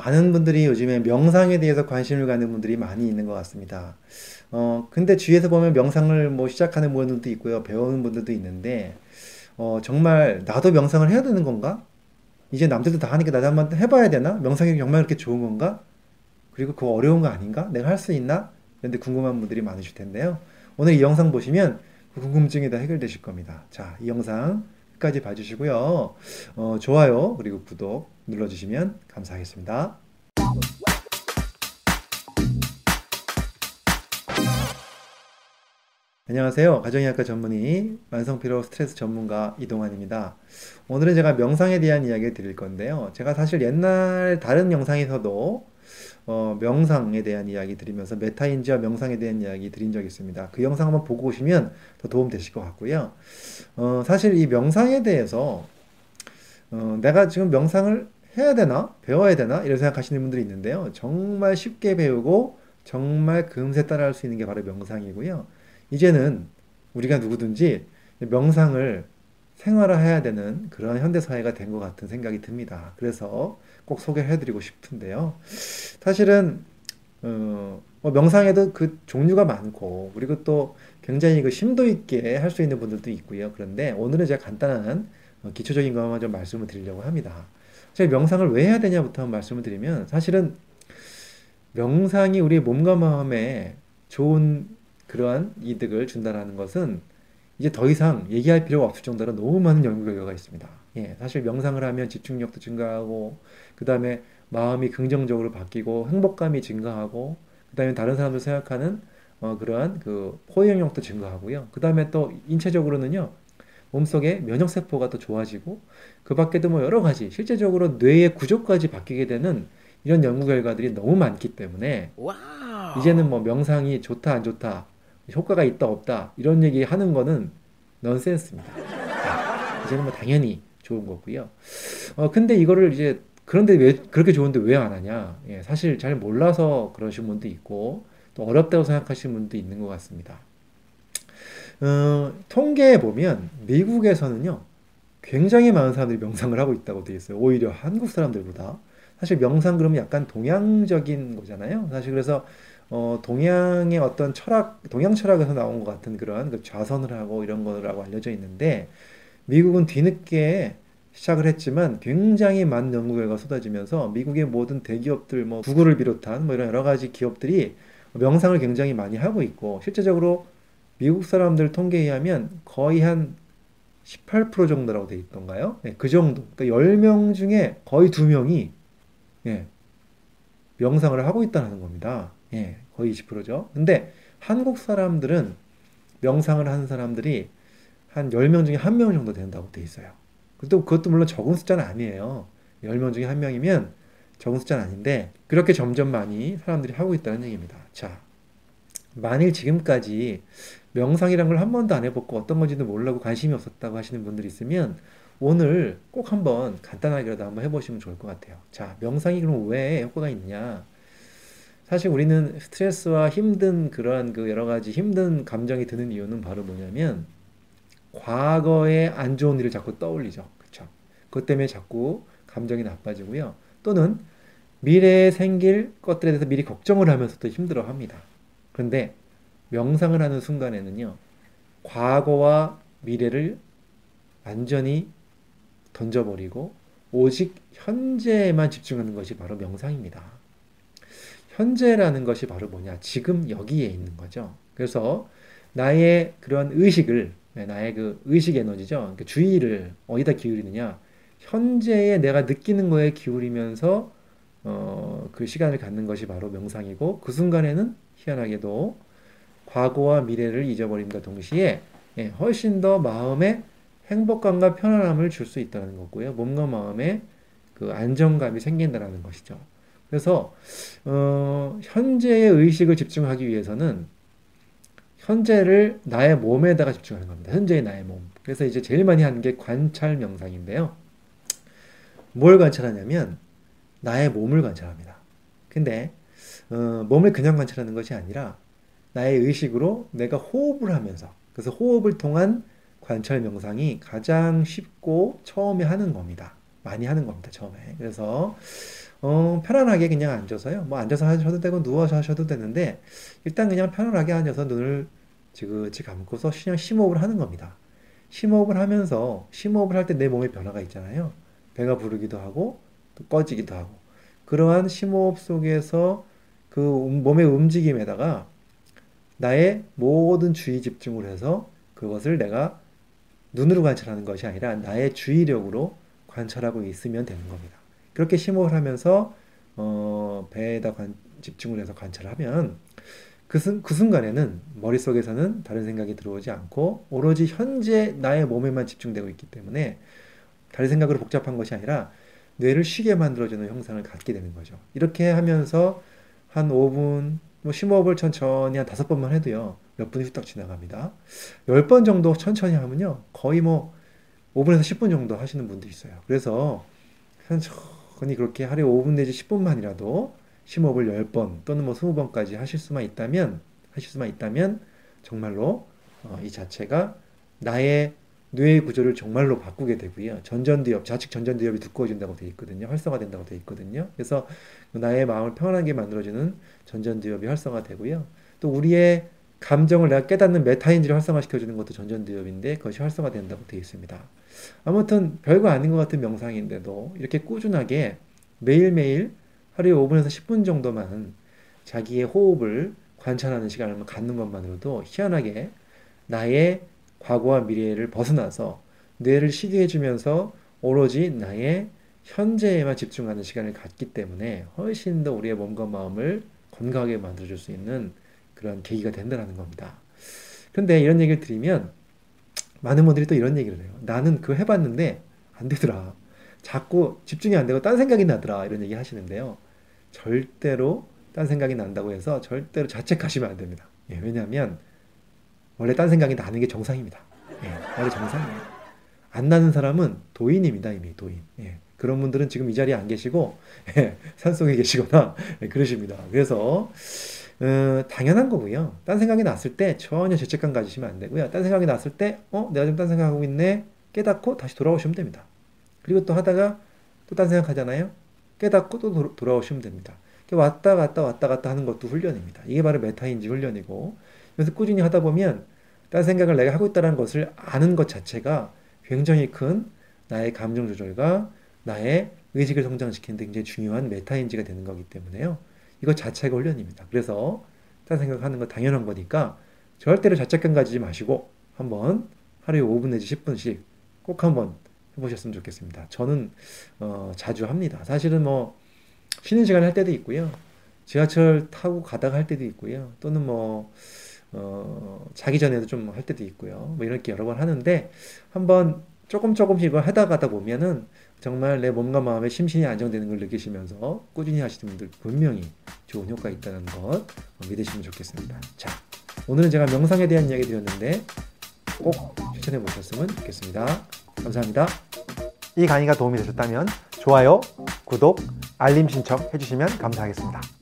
많은 분들이 요즘에 명상에 대해서 관심을 갖는 분들이 많이 있는 것 같습니다. 어, 근데 주위에서 보면 명상을 뭐 시작하는 분들도 있고요. 배우는 분들도 있는데, 어, 정말 나도 명상을 해야 되는 건가? 이제 남들도 다 하니까 나도 한번 해봐야 되나? 명상이 정말 그렇게 좋은 건가? 그리고 그거 어려운 거 아닌가? 내가 할 수 있나? 이런데 궁금한 분들이 많으실 텐데요. 오늘 이 영상 보시면 그 궁금증이 다 해결되실 겁니다. 자, 이 영상 끝까지 봐주시고요. 어, 좋아요, 그리고 구독 눌러주시면 감사하겠습니다. 안녕하세요. 가정의학과 전문의 만성피로 스트레스 전문가 이동환입니다. 오늘은 제가 명상에 대한 이야기를 드릴 건데요. 제가 사실 옛날 다른 영상에서도 어, 명상에 대한 이야기 드리면서 메타인지와 명상에 대한 이야기 드린 적이 있습니다. 그 영상 한번 보고 오시면 더 도움 되실 것 같고요. 어, 사실 이 명상에 대해서 어, 내가 지금 명상을 해야 되나? 배워야 되나? 이런 생각하시는 분들이 있는데요. 정말 쉽게 배우고 정말 금세 따라할 수 있는 게 바로 명상이고요. 이제는 우리가 누구든지 명상을 생활화해야 되는 그런 현대 사회가 된 것 같은 생각이 듭니다. 그래서 꼭 소개해드리고 싶은데요. 사실은 어, 뭐 명상에도 그 종류가 많고 그리고 또 굉장히 그 심도 있게 할 수 있는 분들도 있고요. 그런데 오늘은 제가 간단한 어, 기초적인 것만 좀 말씀을 드리려고 합니다. 제가 명상을 왜 해야 되냐부터 말씀을 드리면 사실은 명상이 우리 몸과 마음에 좋은 그러한 이득을 준다는 것은 이제 더 이상 얘기할 필요가 없을 정도로 너무 많은 연구 결과가 있습니다. 예, 사실 명상을 하면 집중력도 증가하고, 그 다음에 마음이 긍정적으로 바뀌고, 행복감이 증가하고, 그 다음에 다른 사람들 생각하는 어, 그러한 그 포용력도 증가하고요. 그 다음에 또 인체적으로는요, 몸속에 면역세포가 또 좋아지고, 그 밖에도 뭐 여러 가지, 실제적으로 뇌의 구조까지 바뀌게 되는 이런 연구 결과들이 너무 많기 때문에, wow. 이제는 뭐 명상이 좋다, 안 좋다, 효과가 있다 없다 이런 얘기 하는 거는 넌센스입니다. 이제는 뭐 당연히 좋은 거고요. 어 근데 이거를 이제 그런데 왜 그렇게 좋은데 왜 안 하냐? 예, 사실 잘 몰라서 그러신 분도 있고 또 어렵다고 생각하시는 분도 있는 것 같습니다. 어, 통계에 보면 미국에서는요 굉장히 많은 사람들이 명상을 하고 있다고 되어 있어요. 오히려 한국 사람들보다 사실 명상 그러면 약간 동양적인 거잖아요. 사실 그래서 어, 동양의 어떤 철학, 동양 철학에서 나온 것 같은 그런 그 좌선을 하고 이런 거라고 알려져 있는데, 미국은 뒤늦게 시작을 했지만 굉장히 많은 연구 결과가 쏟아지면서 미국의 모든 대기업들, 뭐 구글을 비롯한 뭐 이런 여러 가지 기업들이 명상을 굉장히 많이 하고 있고, 실제적으로 미국 사람들 통계에 의하면 거의 한 18% 정도라고 돼 있던가요? 네, 그 정도. 그러니까 10명 중에 거의 2명이 예, 명상을 하고 있다는 겁니다. 예, 거의 20%죠. 근데 한국 사람들은 명상을 하는 사람들이 한 10명 중에 1명 정도 된다고 돼 있어요. 그것도, 그것도 물론 적은 숫자는 아니에요. 10명 중에 1명이면 적은 숫자는 아닌데, 그렇게 점점 많이 사람들이 하고 있다는 얘기입니다. 자, 만일 지금까지 명상이란 걸 한 번도 안 해봤고 어떤 건지도 모르고 관심이 없었다고 하시는 분들이 있으면 오늘 꼭 한번 간단하게라도 한번 해보시면 좋을 것 같아요. 자, 명상이 그럼 왜 효과가 있느냐? 사실 우리는 스트레스와 힘든 그러한 그 여러 가지 힘든 감정이 드는 이유는 바로 뭐냐면 과거의 안 좋은 일을 자꾸 떠올리죠. 그렇죠? 그것 때문에 자꾸 감정이 나빠지고요. 또는 미래에 생길 것들에 대해서 미리 걱정을 하면서 또 힘들어 합니다. 그런데 명상을 하는 순간에는요. 과거와 미래를 완전히 던져버리고 오직 현재에만 집중하는 것이 바로 명상입니다. 현재라는 것이 바로 뭐냐? 지금 여기에 있는 거죠. 그래서 나의 그런 의식을, 네, 나의 그 의식 에너지죠. 그 주의를 어디다 기울이느냐? 현재에 내가 느끼는 거에 기울이면서 어, 그 시간을 갖는 것이 바로 명상이고 그 순간에는 희한하게도 과거와 미래를 잊어버림과 동시에 예, 훨씬 더 마음에 행복감과 편안함을 줄 수 있다는 거고요. 몸과 마음에 그 안정감이 생긴다는 것이죠. 그래서 어, 현재의 의식을 집중하기 위해서는 현재를 나의 몸에다가 집중하는 겁니다. 현재의 나의 몸. 그래서 이제 제일 많이 하는 게 관찰 명상인데요. 뭘 관찰하냐면 나의 몸을 관찰합니다. 근데 어, 몸을 그냥 관찰하는 것이 아니라 나의 의식으로 내가 호흡을 하면서 그래서 호흡을 통한 관찰 명상이 가장 쉽고 처음에 하는 겁니다. 많이 하는 겁니다, 처음에. 그래서 어, 편안하게 그냥 앉아서요. 뭐 앉아서 하셔도 되고 누워서 하셔도 되는데 일단 그냥 편안하게 앉아서 눈을 지그지 감고서 그냥 심호흡을 하는 겁니다. 심호흡을 하면서 심호흡을 할 때 내 몸에 변화가 있잖아요. 배가 부르기도 하고 또 꺼지기도 하고 그러한 심호흡 속에서 그 음, 몸의 움직임에다가 나의 모든 주의 집중을 해서 그것을 내가 눈으로 관찰하는 것이 아니라 나의 주의력으로 관찰하고 있으면 되는 겁니다. 그렇게 심호흡을 하면서 어, 배에다 관, 집중을 해서 관찰하면 그, 순, 그 순간에는 머릿속에서는 다른 생각이 들어오지 않고 오로지 현재 나의 몸에만 집중되고 있기 때문에 다른 생각으로 복잡한 것이 아니라 뇌를 쉬게 만들어주는 형상을 갖게 되는 거죠. 이렇게 하면서 한 5분, 뭐 심호흡을 천천히 한 다섯 번만 해도요, 몇 분이 후딱 지나갑니다. 10번 정도 천천히 하면요, 거의 뭐 5분에서 10분 정도 하시는 분도 있어요. 그래서 천천히 그렇게 하루에 5분 내지 10분만이라도 심호흡을 10번 또는 뭐 20번까지 하실 수만 있다면, 하실 수만 있다면, 정말로 어, 이 자체가 나의 뇌의 구조를 정말로 바꾸게 되고요. 전전두엽, 좌측 전전두엽이 두꺼워진다고 되어 있거든요. 활성화된다고 되어 있거든요. 그래서 나의 마음을 편안하게 만들어주는 전전두엽이 활성화되고요. 또 우리의 감정을 내가 깨닫는 메타인지를 활성화시켜주는 것도 전전두엽인데 그것이 활성화된다고 되어 있습니다. 아무튼 별거 아닌 것 같은 명상인데도 이렇게 꾸준하게 매일매일 하루에 5분에서 10분 정도만 자기의 호흡을 관찰하는 시간을 갖는 것만으로도 희한하게 나의 과거와 미래를 벗어나서 뇌를 쉬게 해주면서 오로지 나의 현재에만 집중하는 시간을 갖기 때문에 훨씬 더 우리의 몸과 마음을 건강하게 만들어줄 수 있는 그런 계기가 된다는 겁니다. 근데 이런 얘기를 드리면 많은 분들이 또 이런 얘기를 해요. 나는 그거 해봤는데 안 되더라. 자꾸 집중이 안 되고 딴 생각이 나더라. 이런 얘기 하시는데요. 절대로 딴 생각이 난다고 해서 절대로 자책하시면 안 됩니다. 예, 왜냐하면 원래 딴 생각이 나는 게 정상입니다. 예, 원래 정상이에요. 안 나는 사람은 도인입니다, 이미 도인. 예, 그런 분들은 지금 이 자리에 안 계시고 예, 산속에 계시거나 예, 그러십니다. 그래서 어, 당연한 거고요. 딴 생각이 났을 때 전혀 죄책감 가지시면 안 되고요. 딴 생각이 났을 때, 어, 내가 지금 딴 생각하고 있네. 깨닫고 다시 돌아오시면 됩니다. 그리고 또 하다가 또 딴 생각 하잖아요. 깨닫고 또 도, 돌아오시면 됩니다. 왔다 갔다 왔다 갔다 하는 것도 훈련입니다. 이게 바로 메타인지 훈련이고 그래서 꾸준히 하다 보면 딴 생각을 내가 하고 있다는 것을 아는 것 자체가 굉장히 큰 나의 감정 조절과 나의 의식을 성장시키는 데 굉장히 중요한 메타인지가 되는 거기 때문에요. 이거 자체가 훈련입니다. 그래서 딴 생각하는 거 당연한 거니까 절대로 자책감 가지지 마시고 한번 하루에 5분 내지 10분씩 꼭 한번 해보셨으면 좋겠습니다. 저는 어, 자주 합니다. 사실은 뭐 쉬는 시간 할 때도 있고요. 지하철 타고 가다가 할 때도 있고요. 또는 뭐 어, 자기 전에도 좀 할 때도 있고요. 뭐 이렇게 여러 번 하는데 한번 조금 조금씩 이걸 하다 가다 보면은 정말 내 몸과 마음의 심신이 안정되는 걸 느끼시면서 꾸준히 하시는 분들 분명히 좋은 효과가 있다는 것 믿으시면 좋겠습니다. 자, 오늘은 제가 명상에 대한 이야기 드렸는데 꼭 추천해 보셨으면 좋겠습니다. 감사합니다. 이 강의가 도움이 되셨다면 좋아요, 구독, 알림 신청 해주시면 감사하겠습니다.